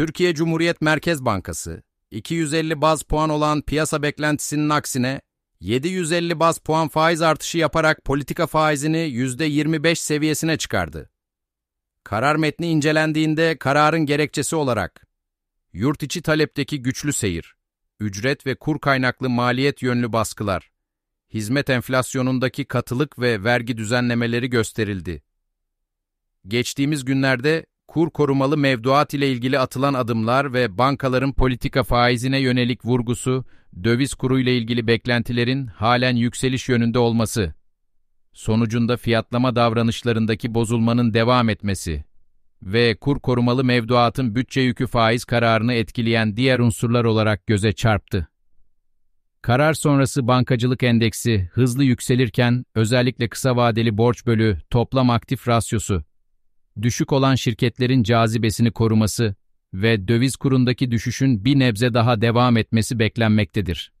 Türkiye Cumhuriyet Merkez Bankası, 250 baz puan olan piyasa beklentisinin aksine 750 baz puan faiz artışı yaparak politika faizini %25 seviyesine çıkardı. Karar metni incelendiğinde kararın gerekçesi olarak yurt içi talepteki güçlü seyir, ücret ve kur kaynaklı maliyet yönlü baskılar, hizmet enflasyonundaki katılık ve vergi düzenlemeleri gösterildi. Geçtiğimiz günlerde kur korumalı mevduat ile ilgili atılan adımlar ve bankaların politika faizine yönelik vurgusu, döviz kuru ile ilgili beklentilerin halen yükseliş yönünde olması, sonucunda fiyatlama davranışlarındaki bozulmanın devam etmesi ve kur korumalı mevduatın bütçe yükü faiz kararını etkileyen diğer unsurlar olarak göze çarptı. Karar sonrası bankacılık endeksi hızlı yükselirken özellikle kısa vadeli borç bölü toplam aktif rasyosu düşük olan şirketlerin cazibesini koruması ve döviz kurundaki düşüşün bir nebze daha devam etmesi beklenmektedir.